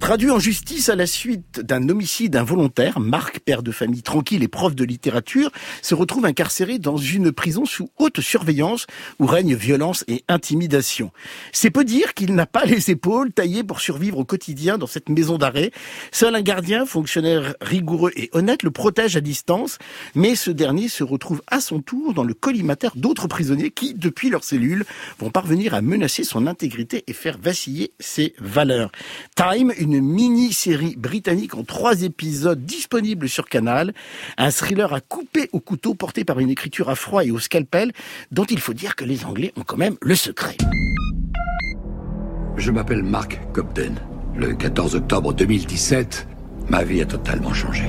Traduit en justice à la suite d'un homicide involontaire, Marc, père de famille tranquille et prof de littérature, se retrouve incarcéré dans une prison sous haute surveillance où règne violence et intimidation. C'est peu dire qu'il n'a pas les épaules taillées pour survivre au quotidien dans cette maison d'arrêt. Seul un gardien, fonctionnaire rigoureux et honnête, le protège à distance, mais ce dernier se retrouve à son tour dans le collimateur d'autres prisonniers qui, depuis leur cellule, vont parvenir à menacer son intégrité et faire vaciller ses valeurs. Time, une une mini-série britannique en trois épisodes disponible sur Canal. Un thriller à couper au couteau porté par une écriture à froid et au scalpel dont il faut dire que les Anglais ont quand même le secret. Je m'appelle Mark Cobden. Le 14 octobre 2017, ma vie a totalement changé.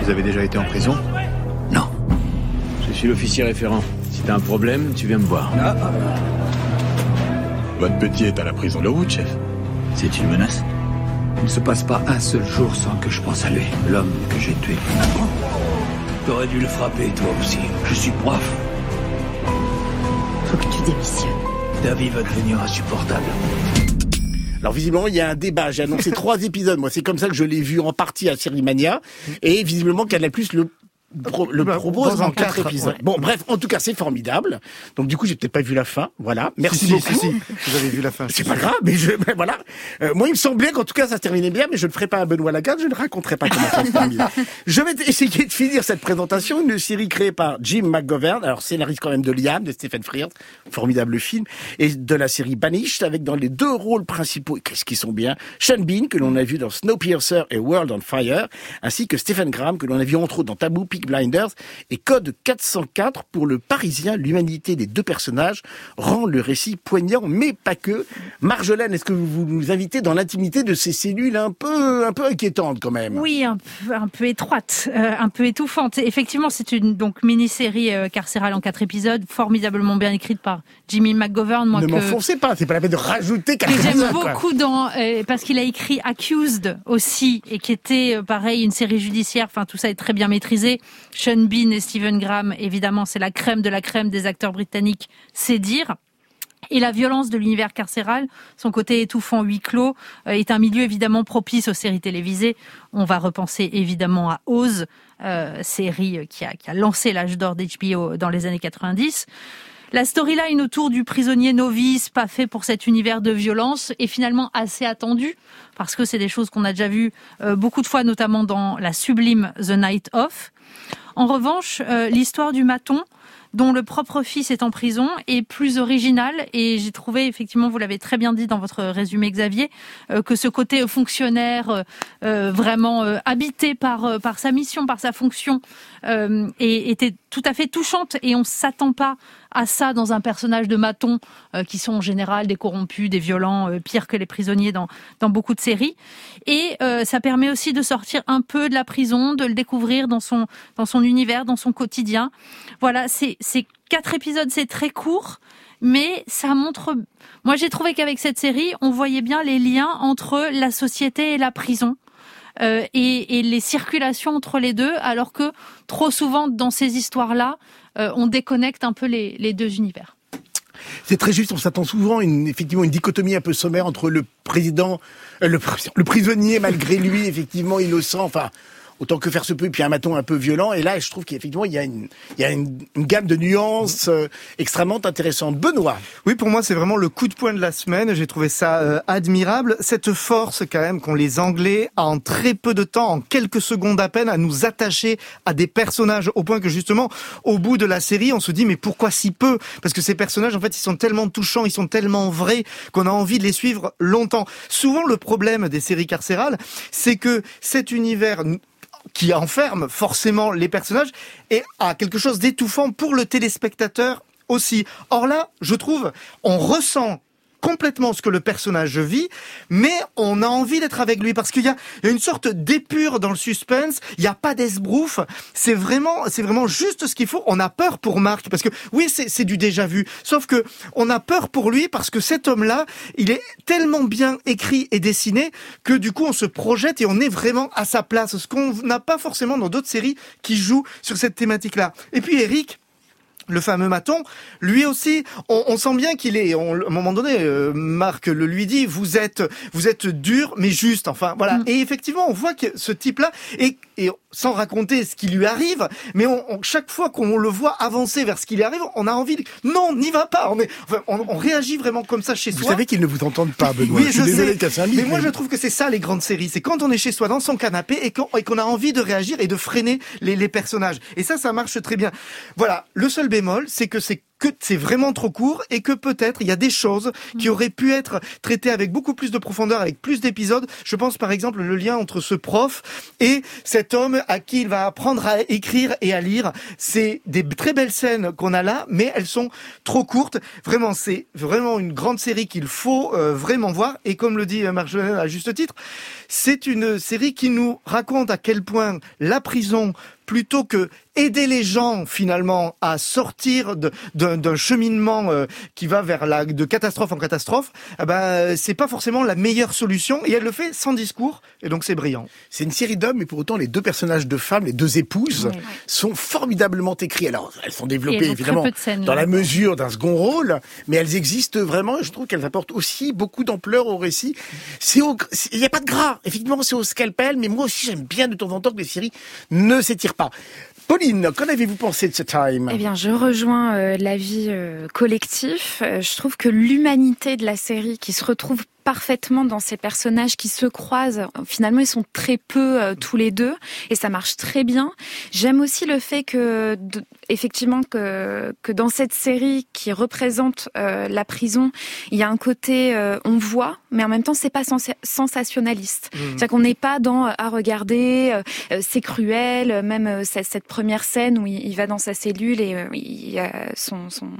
Vous avez déjà été en prison? Non. Je suis l'officier référent. Si t'as un problème, tu viens me voir. Ah, ah, ah. Votre petit est à la prison de Lowood, chef. C'est une menace Il ne se passe pas un seul jour sans que je pense à lui, l'homme que j'ai tué. T'aurais dû le frapper, toi aussi. Je suis prof. Faut que tu démissionnes. Ta vie va devenir insupportable. Alors visiblement, il y a un débat. J'ai annoncé trois épisodes. Moi, c'est comme ça que je l'ai vu en partie à Mania. Et visiblement, Canal Plus le le bah, propose en quatre, épisodes. Bon, bref, en tout cas, c'est formidable. Donc, du coup, j'ai peut-être pas vu la fin. Voilà. Merci beaucoup. Si, vous avez vu la fin. C'est pas grave, mais je, voilà. Euh, moi, il me semblait qu'en tout cas, ça se terminait bien, mais je ne ferai pas un Benoît Lagarde, je ne raconterai pas comment ça se termine. je vais essayer de finir cette présentation, une série créée par Jim McGovern, alors scénariste quand même de Liam, de Stephen Frears, formidable film, et de la série Banished, avec dans les deux rôles principaux, qu'est-ce qu'ils sont bien, Sean Bean, que l'on a vu dans Snowpiercer et World on Fire, ainsi que Stephen Graham, que l'on a vu entre autres dans Taboo, Blinders et Code 404 pour le Parisien. L'humanité des deux personnages rend le récit poignant, mais pas que. Marjolaine, est-ce que vous nous invitez dans l'intimité de ces cellules un peu, un peu inquiétantes quand même? Oui, un peu, un peu étroite, euh, un peu étouffante. Effectivement, c'est une donc mini-série euh, carcérale en quatre épisodes, formidablement bien écrite par Jimmy McGovern. Moi, ne m'enfoncez pas, c'est pas la peine de rajouter quatre épisodes. J'aime beaucoup dans euh, parce qu'il a écrit Accused aussi et qui était pareil une série judiciaire. Enfin, tout ça est très bien maîtrisé. Sean Bean et Stephen Graham, évidemment, c'est la crème de la crème des acteurs britanniques, c'est dire. Et la violence de l'univers carcéral, son côté étouffant huis clos, euh, est un milieu évidemment propice aux séries télévisées. On va repenser évidemment à Oz, euh, série qui a, qui a lancé l'âge d'or d'HBO dans les années 90. La storyline autour du prisonnier novice, pas fait pour cet univers de violence, est finalement assez attendue, parce que c'est des choses qu'on a déjà vues euh, beaucoup de fois, notamment dans la sublime The Night Of. En revanche, euh, l'histoire du maton, dont le propre fils est en prison, est plus originale et j'ai trouvé effectivement, vous l'avez très bien dit dans votre résumé Xavier, euh, que ce côté fonctionnaire euh, vraiment habité par par sa mission, par sa fonction, était tout à fait touchante et on s'attend pas à ça dans un personnage de maton euh, qui sont en général des corrompus, des violents, euh, pires que les prisonniers dans, dans beaucoup de séries. Et euh, ça permet aussi de sortir un peu de la prison, de le découvrir dans son, dans son univers, dans son quotidien. Voilà, c'est quatre épisodes, c'est très court mais ça montre. Moi, j'ai trouvé qu'avec cette série, on voyait bien les liens entre la société et la prison. Euh, et, les circulations entre les deux, alors que trop souvent dans ces histoires-là, euh, on déconnecte un peu les, les deux univers. C'est très juste. On s'attend souvent une, effectivement une dichotomie un peu sommaire entre le président, euh, le, le prisonnier malgré lui effectivement innocent. Enfin, autant que faire se peut, puis un maton un peu violent. Et là, je trouve qu'effectivement, il y a une, il y a une, gamme de nuances euh, extrêmement intéressante. Benoît. Oui, pour moi, c'est vraiment le coup de poing de la semaine. J'ai trouvé ça euh, admirable. Cette force, quand même, qu'ont les Anglais en très peu de temps, en quelques secondes à peine, à nous attacher à des personnages au point que justement, au bout de la série, on se dit, mais pourquoi si peu? Parce que ces personnages, en fait, ils sont tellement touchants, ils sont tellement vrais qu'on a envie de les suivre longtemps. Souvent, le problème des séries carcérales, c'est que cet univers qui enferme forcément les personnages et a quelque chose d'étouffant pour le téléspectateur aussi. Or là, je trouve, on ressent complètement ce que le personnage vit, mais on a envie d'être avec lui parce qu'il y a, une sorte d'épure dans le suspense. Il n'y a pas d'esbrouf. C'est vraiment, c'est vraiment juste ce qu'il faut. On a peur pour Marc parce que oui, c'est du déjà vu. Sauf que on a peur pour lui parce que cet homme-là, il est tellement bien écrit et dessiné que du coup on se projette et on est vraiment à sa place. Ce qu'on n'a pas forcément dans d'autres séries qui jouent sur cette thématique-là. Et puis Eric, le fameux maton, lui aussi, on, sent bien qu'il est. à un moment donné, euh, Marc le lui dit vous êtes vous êtes dur mais juste. Enfin voilà. Mm. Et effectivement, on voit que ce type-là et, et sans raconter ce qui lui arrive, mais on, chaque fois qu'on le voit avancer vers ce qui lui arrive, on a envie de non, n'y va pas. On, est, on, réagit vraiment comme ça chez soi. Vous savez qu'ils ne vous entendent pas, Benoît. Oui, je, sais. mais moi, je trouve que c'est ça les grandes séries. C'est quand on est chez soi dans son canapé et qu'on a envie de réagir et de freiner les, les personnages. Et ça, ça marche très bien. Voilà. Le seul bémol, c'est que c'est que c'est vraiment trop court et que peut-être il y a des choses qui auraient pu être traitées avec beaucoup plus de profondeur, avec plus d'épisodes. Je pense par exemple le lien entre ce prof et cet homme à qui il va apprendre à écrire et à lire. C'est des très belles scènes qu'on a là, mais elles sont trop courtes. Vraiment, c'est vraiment une grande série qu'il faut euh, vraiment voir. Et comme le dit Marc à juste titre, c'est une série qui nous raconte à quel point la prison plutôt que aider les gens finalement à sortir d'un cheminement euh, qui va vers la de catastrophe en catastrophe, eh ben c'est pas forcément la meilleure solution et elle le fait sans discours et donc c'est brillant. C'est une série d'hommes mais pour autant les deux personnages de femmes, les deux épouses sont formidablement écrits. Alors elles sont développées évidemment dans la mesure d'un second rôle, mais elles existent vraiment et je trouve qu'elles apportent aussi beaucoup d'ampleur au récit. C'est il n'y a pas de gras, effectivement c'est au scalpel, mais moi aussi j'aime bien de temps en temps que les séries ne s'étirent pas. Pauline, qu'en avez-vous pensé de ce Time? Eh bien, je rejoins euh, l'avis euh, collectif. Euh, je trouve que l'humanité de la série qui se retrouve parfaitement dans ces personnages qui se croisent. Finalement, ils sont très peu euh, tous les deux et ça marche très bien. J'aime aussi le fait que, effectivement, que, que dans cette série qui représente euh, la prison, il y a un côté euh, on voit, mais en même temps, c'est pas sensationnaliste. Mmh. C'est-à-dire qu'on n'est pas dans à regarder, c'est cruel. Même cette première scène où il, va dans sa cellule et il y a son, son,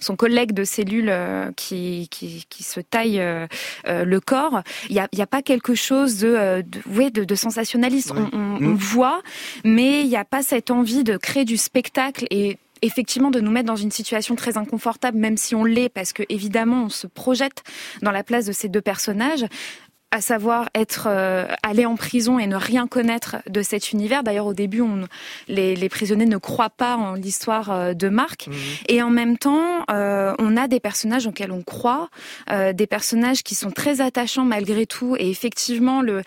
son collègue de cellule qui, qui, qui se taille euh, le corps, il n'y a, y a, pas quelque chose de, euh, de, de, sensationnaliste. On, mm. voit, mais il n'y a pas cette envie de créer du spectacle et effectivement de nous mettre dans une situation très inconfortable, même si on l'est, parce que évidemment on se projette dans la place de ces deux personnages à savoir être euh, allé en prison et ne rien connaître de cet univers. D'ailleurs, au début, on, les, les, prisonniers ne croient pas en l'histoire euh, de Marc. Mhm. Et en même temps, euh, on a des personnages auxquels on croit, euh, des personnages qui sont très attachants malgré tout. Et effectivement, le,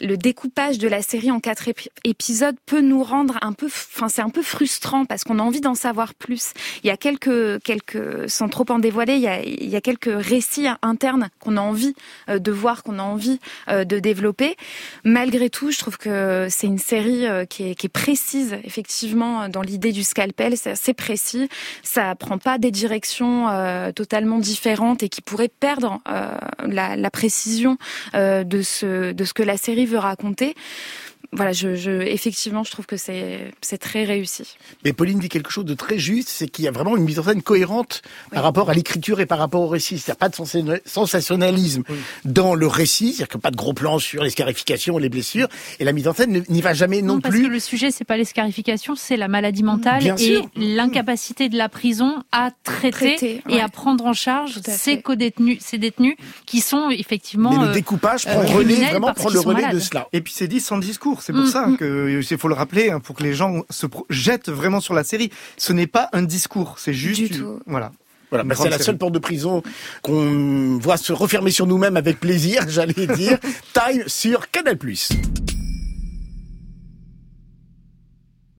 le découpage de la série en quatre épisodes peut nous rendre un peu, enfin, c'est un peu frustrant parce qu'on a envie d'en savoir plus. Il y a quelques, quelques, sans trop en dévoiler, il y a, il y a quelques récits internes qu'on a envie de voir, qu'on a envie euh, de développer. Malgré tout, je trouve que c'est une série euh, qui est, précise, effectivement, dans l'idée du scalpel. C'est précis. Ça prend pas des directions euh, totalement différentes et qui pourraient perdre la, précision de ce que la série veut raconter voilà, je, je, effectivement, je trouve que c'est c'est très réussi. Mais Pauline dit quelque chose de très juste, c'est qu'il y a vraiment une mise en scène cohérente par rapport à l'écriture et par rapport au récit. Il n'y a pas de sensationnalisme dans le récit, c'est-à-dire qu'il n'y a pas de gros plans sur les scarifications, les blessures, et la mise en scène n'y va jamais non, plus. Parce que le sujet, c'est pas les scarifications, c'est la maladie mentale et l'incapacité de la prison à traiter, et à prendre en charge ces co-détenus, ces détenus qui sont effectivement. Mais le euh, découpage prend euh, relais, vraiment prend le relais de cela. Et puis c'est dit sans discours. C'est pour mm, ça mm. que il faut le rappeler hein, pour que les gens se jettent vraiment sur la série. Ce n'est pas un discours, c'est juste voilà. Voilà, bah, c'est la seule porte de prison qu'on voit se refermer sur nous-mêmes avec plaisir, j'allais dire. Time sur Canal+.